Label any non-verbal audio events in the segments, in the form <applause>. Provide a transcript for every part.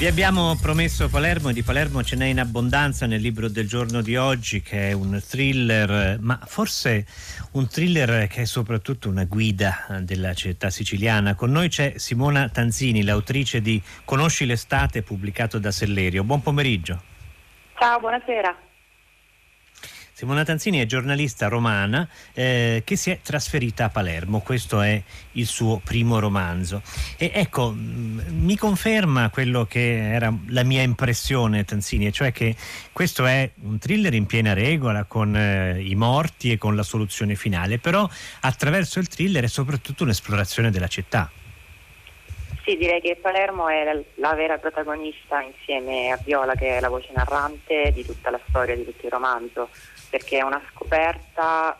Vi abbiamo promesso Palermo e di Palermo ce n'è in abbondanza nel libro del giorno di oggi che è un thriller, ma forse un thriller che è soprattutto una guida della città siciliana. Con noi c'è Simona Tanzini, l'autrice di Conosci l'estate pubblicato da Sellerio. Buon pomeriggio. Ciao, buonasera. Simona Tanzini è giornalista romana eh, che si è trasferita a Palermo, questo è il suo primo romanzo. E ecco, mm, mi conferma quello che era la mia impressione, Tanzini, cioè che questo è un thriller in piena regola con eh, i morti e con la soluzione finale, però attraverso il thriller è soprattutto un'esplorazione della città. Sì, direi che Palermo è la, la, vera protagonista insieme a Viola che è la voce narrante di tutta la storia, di tutto il romanzo perché è una scoperta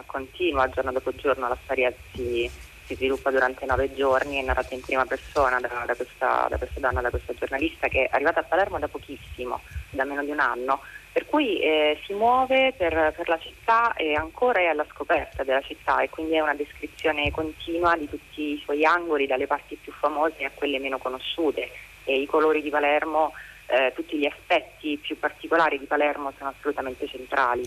eh, continua giorno dopo giorno, la storia si, si, sviluppa durante nove giorni, è narrata in prima persona da, da, questa, da, questa, donna, da questa giornalista che è arrivata a Palermo da pochissimo, da meno di un anno, per cui eh, si muove per, per, la città e ancora è alla scoperta della città e quindi è una descrizione continua di tutti i suoi angoli, dalle parti più famose a quelle meno conosciute. E i colori di Palermo eh, tutti gli aspetti più particolari di Palermo sono assolutamente centrali.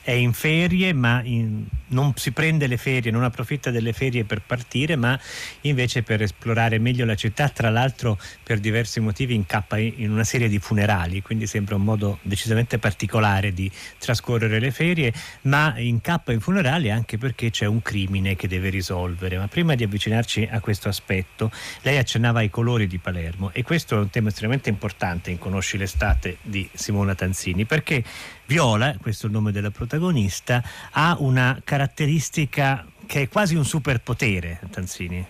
È in ferie ma in, non si prende le ferie, non approfitta delle ferie per partire, ma invece per esplorare meglio la città, tra l'altro per diversi motivi incappa in una serie di funerali, quindi sembra un modo decisamente particolare di trascorrere le ferie, ma incappa in funerali anche perché c'è un crimine che deve risolvere. Ma prima di avvicinarci a questo aspetto, lei accennava ai colori di Palermo e questo è un tema estremamente importante in Conosci l'estate di Simona Tanzini, perché Viola, questo è il nome della protagonista, ha una caratteristica che è quasi un superpotere, Tanzini?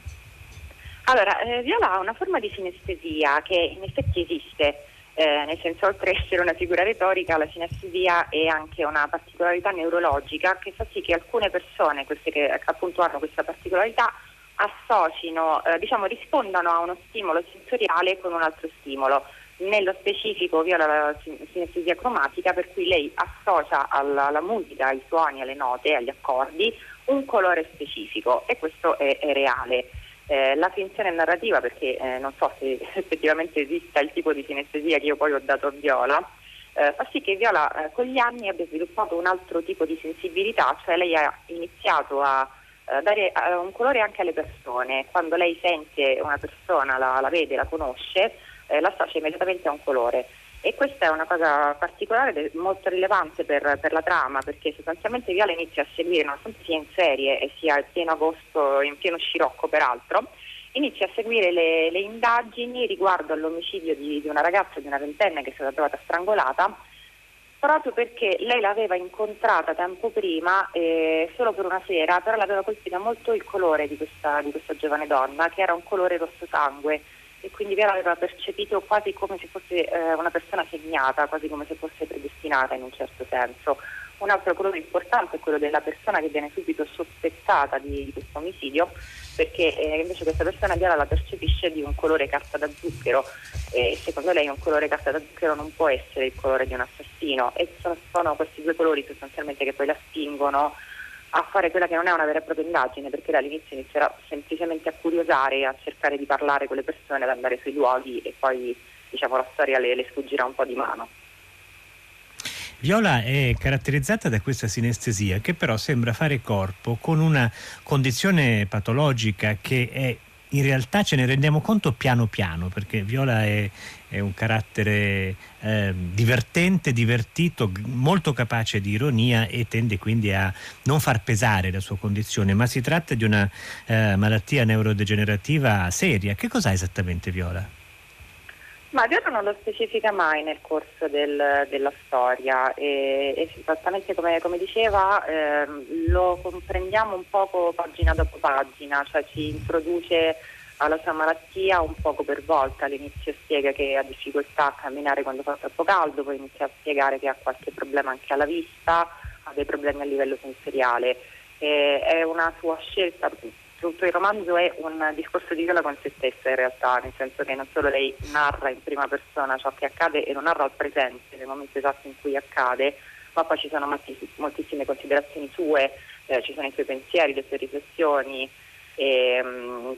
Allora, eh, Viola ha una forma di sinestesia che in effetti esiste, eh, nel senso oltre ad essere una figura retorica, la sinestesia è anche una particolarità neurologica che fa sì che alcune persone, queste che appunto hanno questa particolarità, associno, eh, diciamo rispondano a uno stimolo sensoriale con un altro stimolo nello specifico viola la sinestesia cromatica per cui lei associa alla, alla, musica, ai suoni, alle note, agli accordi un colore specifico e questo è, è reale. Eh, la finzione narrativa, perché eh, non so se <laughs> effettivamente esista il tipo di sinestesia che io poi ho dato a Viola, eh, fa sì che Viola eh, con gli anni abbia sviluppato un altro tipo di sensibilità, cioè lei ha iniziato a eh, dare eh, un colore anche alle persone. Quando lei sente una persona, la, la vede, la conosce, eh, la associa immediatamente a un colore. E questa è una cosa particolare, molto rilevante per, per, la trama, perché sostanzialmente Viola inizia a seguire, nonostante sia in serie e sia in pieno agosto, in pieno scirocco peraltro, inizia a seguire le, le indagini riguardo all'omicidio di, di, una ragazza di una ventenne che è stata trovata strangolata, proprio perché lei l'aveva incontrata tempo prima, eh, solo per una sera, però l'aveva colpita molto il colore di questa, di questa giovane donna, che era un colore rosso sangue e quindi Vera aveva percepito quasi come se fosse eh, una persona segnata, quasi come se fosse predestinata in un certo senso. Un altro colore importante è quello della persona che viene subito sospettata di, di questo omicidio, perché eh, invece questa persona Viola la percepisce di un colore carta da zucchero e secondo lei un colore carta da zucchero non può essere il colore di un assassino e sono, sono questi due colori sostanzialmente che poi la spingono a fare quella che non è una vera e propria indagine, perché all'inizio inizierà semplicemente a curiosare, a cercare di parlare con le persone, ad andare sui luoghi e poi diciamo, la storia le, le sfuggirà un po' di mano. Viola è caratterizzata da questa sinestesia che però sembra fare corpo con una condizione patologica che è in realtà ce ne rendiamo conto piano piano perché Viola è, è un carattere eh, divertente, divertito, molto capace di ironia e tende quindi a non far pesare la sua condizione, ma si tratta di una eh, malattia neurodegenerativa seria. Che cos'ha esattamente Viola? Ma Viola non lo specifica mai nel corso del, della storia e, e esattamente come, come diceva eh, lo comprendiamo un poco pagina dopo pagina, cioè ci introduce alla sua malattia un poco per volta. All'inizio spiega che ha difficoltà a camminare quando fa troppo caldo, poi inizia a spiegare che ha qualche problema anche alla vista, ha dei problemi a livello sensoriale. E è una sua scelta, tutto il romanzo è un discorso di viola con se stessa in realtà, nel senso che non solo lei narra in prima persona ciò che accade e lo narra al presente, nel momento esatto in cui accade, ma poi ci sono moltissime considerazioni sue, eh, ci sono i suoi pensieri, le sue riflessioni. E, um,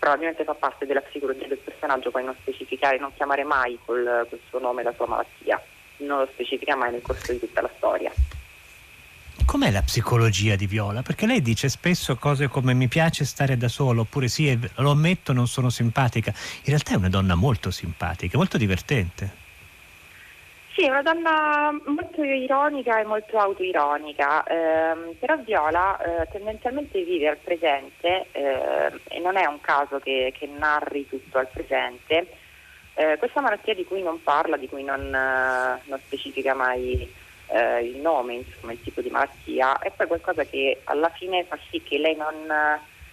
probabilmente fa parte della psicologia del personaggio, poi non specificare, non chiamare mai col, col suo nome la sua malattia, non lo specifica mai nel corso di tutta la storia. Com'è la psicologia di Viola? Perché lei dice spesso cose come mi piace stare da solo, oppure sì, lo ammetto, non sono simpatica. In realtà è una donna molto simpatica, molto divertente. Sì, è una donna molto ironica e molto autoironica, eh, però Viola eh, tendenzialmente vive al presente eh, e non è un caso che, che narri tutto al presente. Eh, questa malattia di cui non parla, di cui non, eh, non specifica mai eh, il nome, insomma, il tipo di malattia, è poi qualcosa che alla fine fa sì che lei non,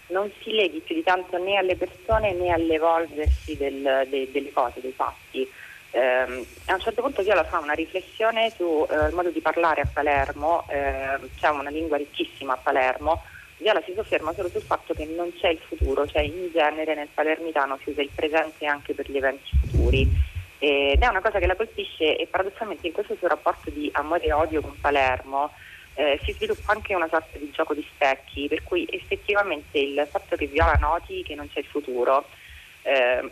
non si leghi più di tanto né alle persone né all'evolversi del, de, delle cose, dei fatti. Eh, a un certo punto Viola fa una riflessione sul eh, modo di parlare a Palermo, eh, c'è una lingua ricchissima a Palermo, Viola si sofferma solo sul fatto che non c'è il futuro, cioè in genere nel palermitano si usa il presente anche per gli eventi futuri ed è una cosa che la colpisce e paradossalmente in questo suo rapporto di amore e odio con Palermo eh, si sviluppa anche una sorta di gioco di specchi, per cui effettivamente il fatto che Viola noti che non c'è il futuro eh,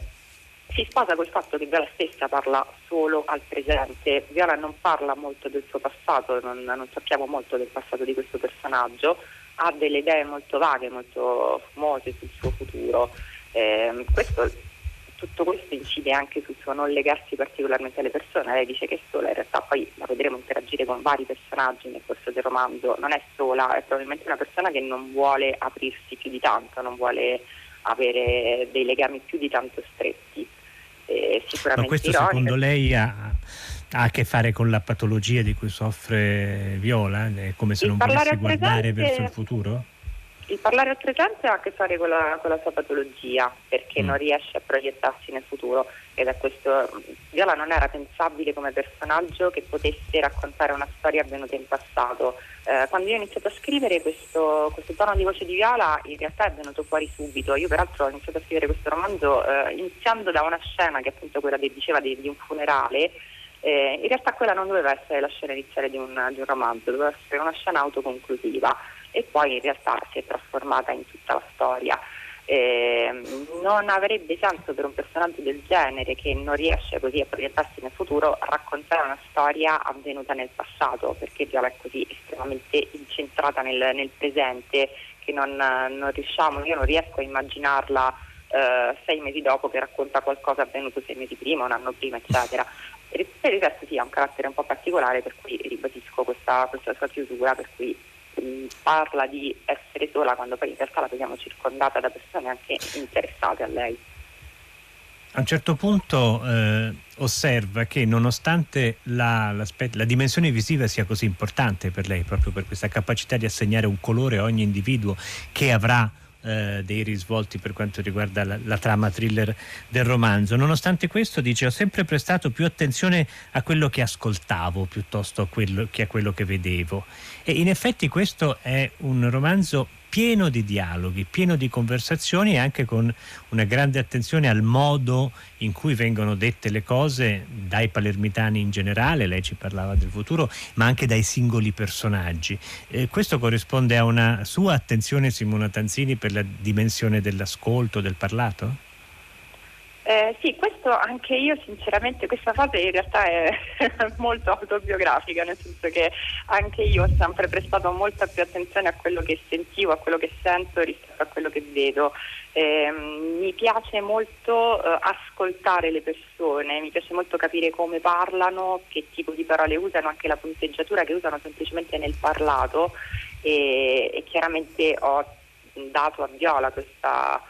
si sposa col fatto che Viola stessa parla solo al presente, Viola non parla molto del suo passato, non, non sappiamo molto del passato di questo personaggio, ha delle idee molto vaghe, molto famose sul suo futuro. Eh, questo tutto questo incide anche sul suo non legarsi particolarmente alle persone. Lei dice che è sola, in realtà poi la vedremo interagire con vari personaggi nel corso del romanzo, non è sola, è probabilmente una persona che non vuole aprirsi più di tanto, non vuole avere dei legami più di tanto stretti. Eh, sicuramente Ma questo ironica. secondo lei ha, ha, a che fare con la patologia di cui soffre Viola? È come se il non volesse guardare presente... verso il futuro? Il parlare al presente ha a che fare con la, con la sua patologia perché mm. non riesce a proiettarsi nel futuro ed è questo Viola non era pensabile come personaggio che potesse raccontare una storia avvenuta in passato. Eh, quando io ho iniziato a scrivere questo, questo, tono di voce di Viola in realtà è venuto fuori subito. Io peraltro ho iniziato a scrivere questo romanzo eh, iniziando da una scena che appunto quella che diceva di, di un funerale eh, in realtà quella non doveva essere la scena iniziale di un, di un romanzo, doveva essere una scena autoconclusiva e poi in realtà si è trasformata in tutta la storia. Eh, non avrebbe senso per un personaggio del genere che non riesce così a proiettarsi nel futuro raccontare una storia avvenuta nel passato perché Viola è così estremamente incentrata nel, nel presente che non, non, riusciamo, io non riesco a immaginarla eh, sei mesi dopo che racconta qualcosa avvenuto sei mesi prima, un anno prima eccetera per il resto sì ha un carattere un po' particolare per cui ribadisco questa, questa sua chiusura per cui parla di essere sola quando poi in realtà la vediamo circondata da persone anche interessate a lei. A un certo punto eh, osserva che nonostante la, la, dimensione visiva sia così importante per lei, proprio per questa capacità di assegnare un colore a ogni individuo che avrà eh, dei risvolti per quanto riguarda la, la, trama thriller del romanzo. Nonostante questo, dice, ho sempre prestato più attenzione a quello che ascoltavo piuttosto a quello, che a quello che vedevo. E in effetti questo è un romanzo pieno di dialoghi, pieno di conversazioni e anche con una grande attenzione al modo in cui vengono dette le cose dai palermitani in generale, lei ci parlava del futuro, ma anche dai singoli personaggi. Eh, questo corrisponde a una sua attenzione, Simona Tanzini, per la dimensione dell'ascolto, del parlato? Eh, sì, questo anche io sinceramente, questa fase in realtà è <laughs> molto autobiografica, nel senso che anche io ho sempre prestato molta più attenzione a quello che sentivo, a quello che sento rispetto a quello che vedo. Eh, mi piace molto eh, ascoltare le persone, mi piace molto capire come parlano, che tipo di parole usano, anche la punteggiatura che usano semplicemente nel parlato e, e chiaramente ho dato a Viola questa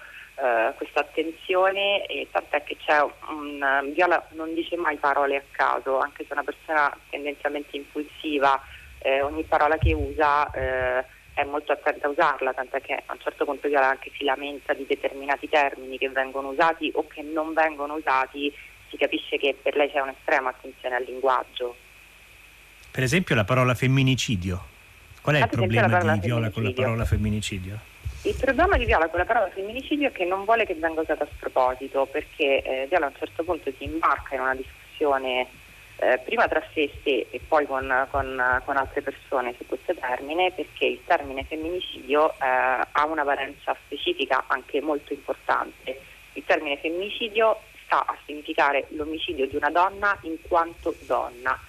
eh, questa attenzione e tant'è che c'è un Viola non dice mai parole a caso, anche se è una persona tendenzialmente impulsiva, eh, ogni parola che usa eh, è molto attenta a usarla, tant'è che a un certo punto Viola anche si lamenta di determinati termini che vengono usati o che non vengono usati, si capisce che per lei c'è un'estrema attenzione al linguaggio. Per esempio la parola femminicidio. Qual è Ad il problema di Viola con la parola femminicidio? Il problema di Viola con la parola femminicidio è che non vuole che venga usata a sproposito, perché eh, Viola a un certo punto si imbarca in una discussione eh, prima tra sé e sé e poi con, con, con, altre persone su questo termine perché il termine femminicidio eh, ha una valenza specifica anche molto importante. Il termine femminicidio sta a significare l'omicidio di una donna in quanto donna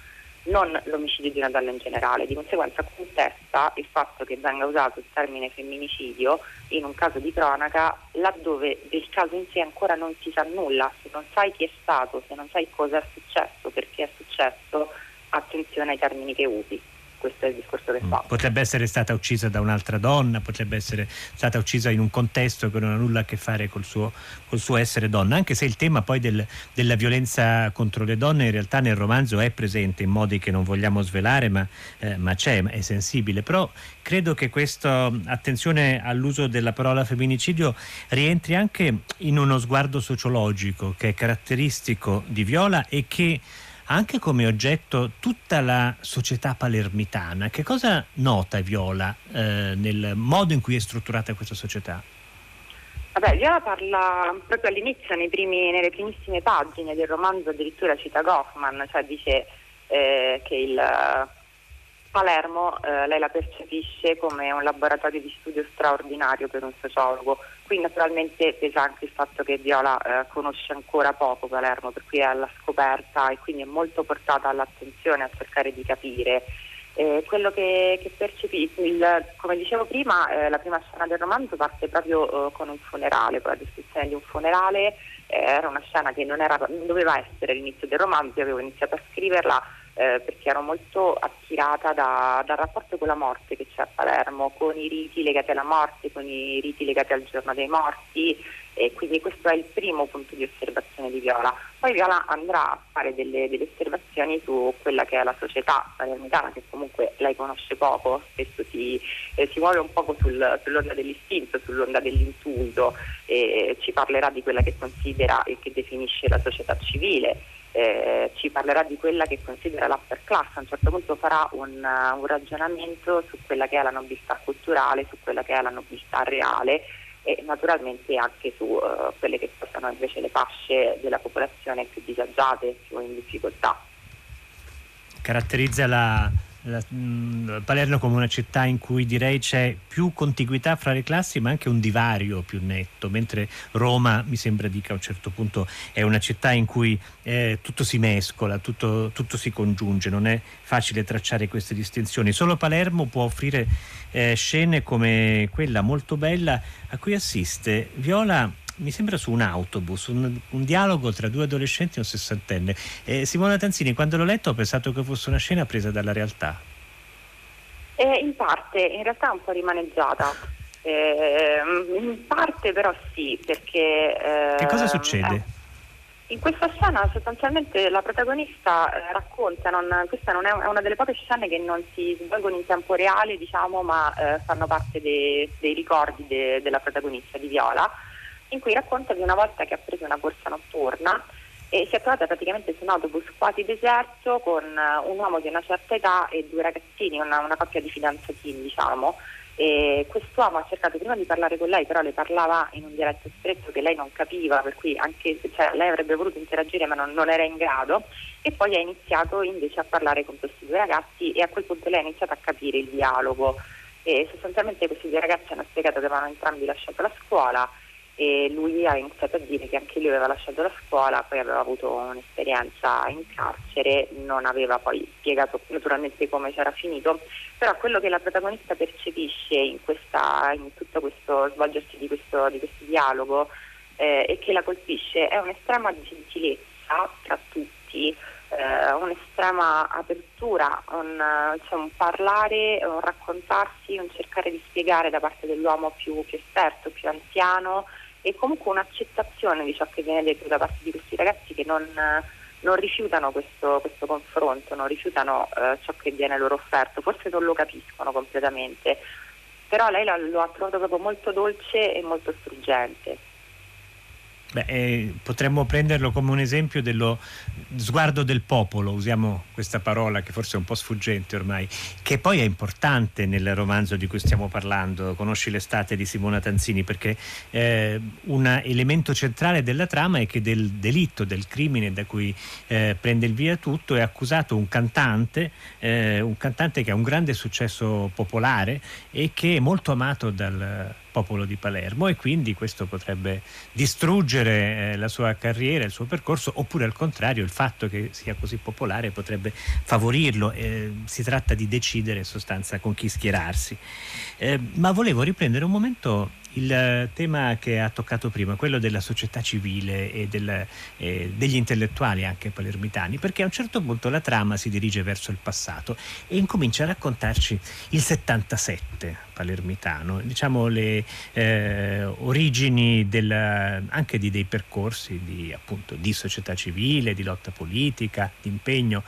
non l'omicidio di una donna in generale. Di conseguenza contesta il fatto che venga usato il termine femminicidio in un caso di cronaca laddove del caso in sé ancora non si sa nulla, se non sai chi è stato, se non sai cosa è successo, perché è successo, attenzione ai termini che usi questo è il discorso che mm. fa. Potrebbe essere stata uccisa da un'altra donna, potrebbe essere stata uccisa in un contesto che non ha nulla a che fare col suo, col suo essere donna, anche se il tema poi del, della violenza contro le donne in realtà nel romanzo è presente in modi che non vogliamo svelare, ma, eh, ma c'è, è sensibile. Però credo che questa attenzione all'uso della parola femminicidio rientri anche in uno sguardo sociologico che è caratteristico di Viola e che anche come oggetto tutta la società palermitana. Che cosa nota Viola eh, nel modo in cui è strutturata questa società? Vabbè, Viola parla proprio all'inizio, primi, nelle primissime pagine del romanzo, addirittura cita Goffman, cioè dice eh, che il Palermo eh, lei la percepisce come un laboratorio di studio straordinario per un sociologo. Qui naturalmente pesa anche il fatto che Viola eh, conosce ancora poco Palermo, per cui è alla scoperta e quindi è molto portata all'attenzione a cercare di capire. Eh, quello che, che percepisco, come dicevo prima, eh, la prima scena del romanzo parte proprio eh, con un funerale, con la descrizione di un funerale, eh, era una scena che non, era, non doveva essere l'inizio del romanzo, io avevo iniziato a scriverla eh, perché ero molto attirata da, dal rapporto con la morte che c'è a Palermo, con i riti legati alla morte, con i riti legati al giorno dei morti e quindi questo è il primo punto di osservazione di Viola. Poi Viola andrà a fare delle, delle osservazioni su quella che è la società palermitana che comunque lei conosce poco, spesso si, eh, si muove un poco sul, sull'onda dell'istinto, sull'onda dell'intuito e ci parlerà di quella che considera e che definisce la società civile eh, ci parlerà di quella che considera l'upper class, a un certo punto farà un, uh, un, ragionamento su quella che è la nobiltà culturale, su quella che è la nobiltà reale e naturalmente anche su uh, quelle che sono invece le fasce della popolazione più disagiate, più in difficoltà. Caratterizza la, la, mh, mm, Palermo come una città in cui direi c'è più contiguità fra le classi ma anche un divario più netto, mentre Roma mi sembra dica a un certo punto è una città in cui eh, tutto si mescola, tutto, tutto, si congiunge, non è facile tracciare queste distinzioni. Solo Palermo può offrire eh, scene come quella molto bella a cui assiste Viola mi sembra su un autobus, un, un, dialogo tra due adolescenti e un sessantenne. Eh, Simona Tanzini, quando l'ho letto ho pensato che fosse una scena presa dalla realtà. Eh, in parte, in realtà è un po' rimaneggiata. Eh, in parte però sì, perché... che cosa succede? Eh, in questa scena sostanzialmente la protagonista eh, racconta, non, questa non è, è, una delle poche scene che non si svolgono in tempo reale, diciamo, ma eh, fanno parte de, dei ricordi de, della protagonista di Viola in cui racconta di una volta che ha preso una borsa notturna e si è trovata praticamente su un autobus quasi deserto con uh, un uomo di una certa età e due ragazzini, una, una coppia di fidanzatini diciamo. E quest'uomo ha cercato prima di parlare con lei, però le parlava in un dialetto stretto che lei non capiva, per cui anche cioè, lei avrebbe voluto interagire ma non, non, era in grado. E poi ha iniziato invece a parlare con questi due ragazzi e a quel punto lei ha iniziato a capire il dialogo. E sostanzialmente questi due ragazzi hanno spiegato che avevano entrambi lasciato la scuola e lui ha iniziato a dire che anche lui aveva lasciato la scuola, poi aveva avuto un'esperienza in carcere, non aveva poi spiegato naturalmente come c'era finito, però quello che la protagonista percepisce in, questa, in tutto questo svolgersi di questo, di questo dialogo eh, e che la colpisce è un'estrema gentilezza tra tutti, eh, un'estrema apertura, un, cioè un, parlare, un raccontarsi, un cercare di spiegare da parte dell'uomo più, più esperto, più anziano e comunque un'accettazione di ciò che viene detto da parte di questi ragazzi che non, non rifiutano questo, questo, confronto, non rifiutano eh, ciò che viene loro offerto, forse non lo capiscono completamente, però lei lo, lo ha trovato proprio molto dolce e molto struggente. Beh, eh, potremmo prenderlo come un esempio dello sguardo del popolo, usiamo questa parola che forse è un po' sfuggente ormai, che poi è importante nel romanzo di cui stiamo parlando, Conosci l'estate di Simona Tanzini, perché eh, un elemento centrale della trama è che del delitto, del crimine da cui eh, prende il via tutto è accusato un cantante, eh, un cantante che ha un grande successo popolare e che è molto amato dal popolo di Palermo e quindi questo potrebbe distruggere eh, la sua carriera, il suo percorso, oppure al contrario il fatto che sia così popolare potrebbe favorirlo. Eh, si tratta di decidere in sostanza con chi schierarsi. Eh, ma volevo riprendere un momento il tema che ha toccato prima, quello della società civile e del, eh, degli intellettuali anche palermitani, perché a un certo punto la trama si dirige verso il passato e incomincia a raccontarci il 77 palermitano, diciamo le eh, origini del, anche di dei percorsi di, appunto, di società civile, di lotta politica, di impegno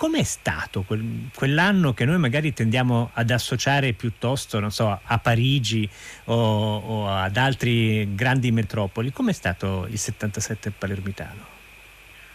Com'è stato quel, quell'anno che noi magari tendiamo ad associare piuttosto, so, a Parigi o, o, ad altri grandi metropoli? Com'è stato il 77 palermitano?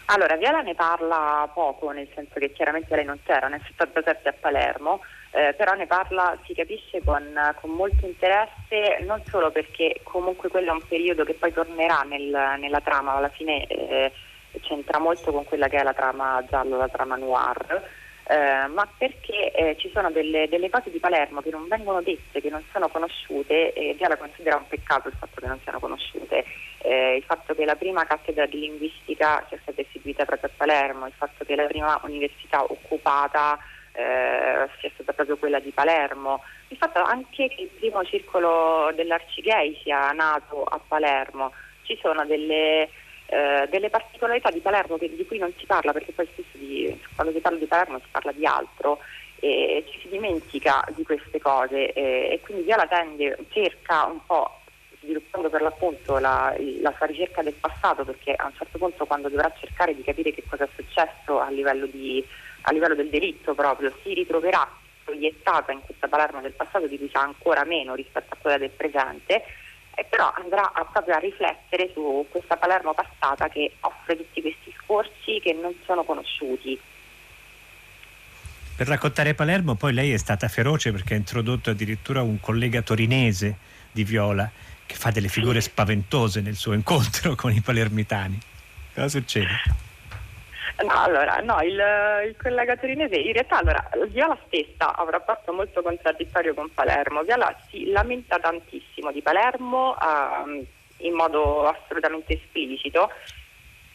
Allora, Viola ne parla poco, nel senso che chiaramente lei non c'era nel 77 a Palermo, eh, però ne parla, si capisce, con, con, molto interesse, non solo perché comunque quello è un periodo che poi tornerà nel, nella trama, alla fine... Eh, c'entra molto con quella che è la trama giallo, la trama noir, eh, ma perché eh, ci sono delle, delle, cose di Palermo che non vengono dette, che non sono conosciute e già la considera un peccato il fatto che non siano conosciute. Eh, il fatto che la prima cattedra di linguistica sia stata istituita proprio a Palermo, il fatto che la prima università occupata eh, sia stata proprio quella di Palermo, il fatto anche che il primo circolo dell'Arcigay sia nato a Palermo. Ci sono delle, eh, delle particolarità di Palermo che, di cui non si parla, perché poi spesso di, quando si parla di Palermo si parla di altro e ci si dimentica di queste cose e, e quindi Viola tende, cerca un po' sviluppando per l'appunto la, la, sua ricerca del passato perché a un certo punto quando dovrà cercare di capire che cosa è successo a livello, di, a livello del delitto proprio si ritroverà proiettata in questa Palermo del passato di cui sa ancora meno rispetto a quella del presente e però andrà a, proprio a riflettere su questa Palermo passata che offre tutti questi scorci che non sono conosciuti. Per raccontare Palermo poi lei è stata feroce perché ha introdotto addirittura un collega torinese di Viola che fa delle figure spaventose nel suo incontro <laughs> con i palermitani. Cosa succede? No, allora, no, il, il, collega torinese, in realtà allora, Viola stessa ha un rapporto molto contraddittorio con Palermo. Viola si lamenta tantissimo di Palermo uh, in modo assolutamente esplicito,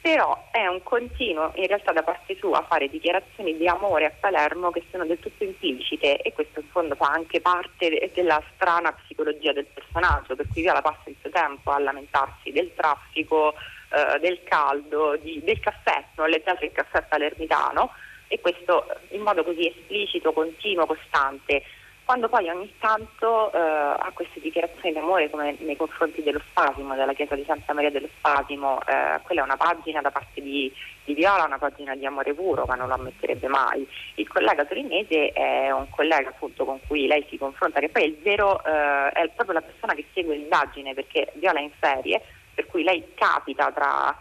però è un continuo in realtà da parte sua a fare dichiarazioni di amore a Palermo che sono del tutto implicite e questo in fondo fa anche parte della strana psicologia del personaggio, per cui Viola passa il suo tempo a lamentarsi del traffico, eh, del caldo, di, del caffè, non leggiate il caffè palermitano e questo in modo così esplicito, continuo, costante quando poi ogni tanto eh, ha queste dichiarazioni d'amore come nei confronti dello Spasimo, della chiesa di Santa Maria dello Spasimo, eh, quella è una pagina da parte di, di, Viola, una pagina di amore puro, ma non lo ammetterebbe mai. Il collega torinese è un collega appunto con cui lei si confronta, che poi è vero, eh, è proprio la persona che segue l'indagine, perché Viola è in ferie, per cui lei capita tra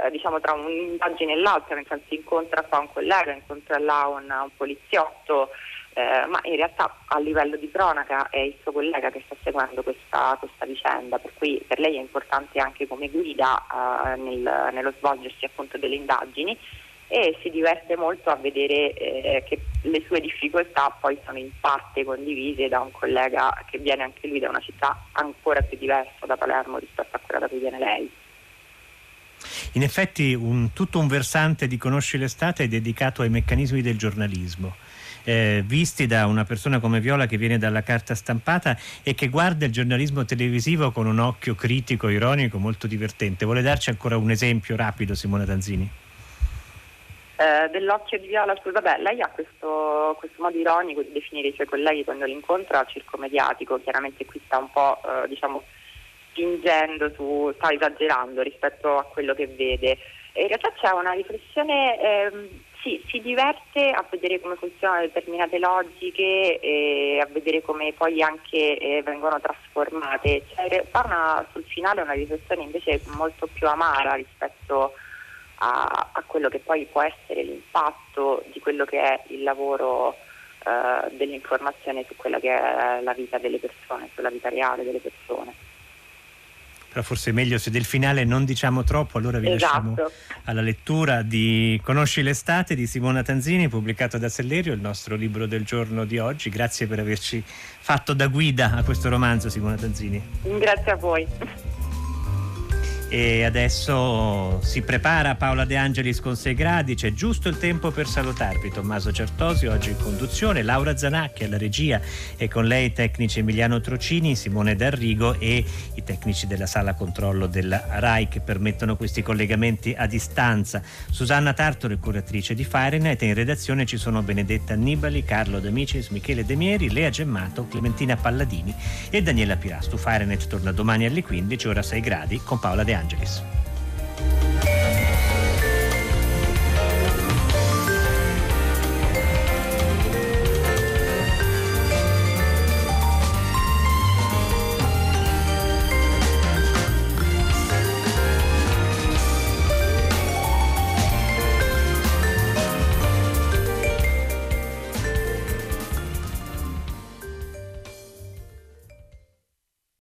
eh, diciamo tra un'indagine e l'altra, nel senso incontra qua un collega, incontra là un, un poliziotto, eh, ma in realtà a livello di cronaca è il suo collega che sta seguendo questa, questa vicenda, per cui per lei è importante anche come guida eh, nel, nello svolgersi appunto delle indagini e si diverte molto a vedere eh, che le sue difficoltà poi sono in parte condivise da un collega che viene anche lui da una città ancora più diversa da Palermo rispetto a quella da cui viene lei. In effetti un, tutto un versante di Conosci l'estate è dedicato ai meccanismi del giornalismo eh, visti da una persona come Viola che viene dalla carta stampata e che guarda il giornalismo televisivo con un occhio critico, ironico, molto divertente. Vuole darci ancora un esempio rapido, Simona Tanzini? Eh, dell'occhio di Viola, scusa, beh, lei ha questo, questo, modo ironico di definire i suoi colleghi quando li incontra circomediatico, chiaramente qui sta un po' eh, diciamo spingendo su, sta esagerando rispetto a quello che vede. E in realtà c'è una riflessione ehm, sì, si diverte a vedere come funzionano determinate logiche e a vedere come poi anche eh, vengono trasformate. Cioè, fa una, sul finale una riflessione invece molto più amara rispetto a, a, quello che poi può essere l'impatto di quello che è il lavoro eh, dell'informazione su quella che è la vita delle persone, sulla vita reale delle persone però forse è meglio se del finale non diciamo troppo, allora vi esatto. lasciamo alla lettura di Conosci l'estate di Simona Tanzini, pubblicato da Sellerio, il nostro libro del giorno di oggi. Grazie per averci fatto da guida a questo romanzo, Simona Tanzini. Grazie a voi e adesso si prepara Paola De Angelis con 6 gradi, c'è giusto il tempo per salutarvi. Tommaso Certosi oggi in conduzione, Laura Zanacchi alla regia e con lei i tecnici Emiliano Trocini, Simone D'Arrigo e i tecnici della sala controllo della RAI che permettono questi collegamenti a distanza. Susanna Tartore, curatrice di Fahrenheit e in redazione ci sono Benedetta Annibali, Carlo D'Amicis, Michele Demieri, Lea Gemmato, Clementina Palladini e Daniela Pirastu. Fahrenheit torna domani alle 15, ora 6 gradi con Paola De Angelis.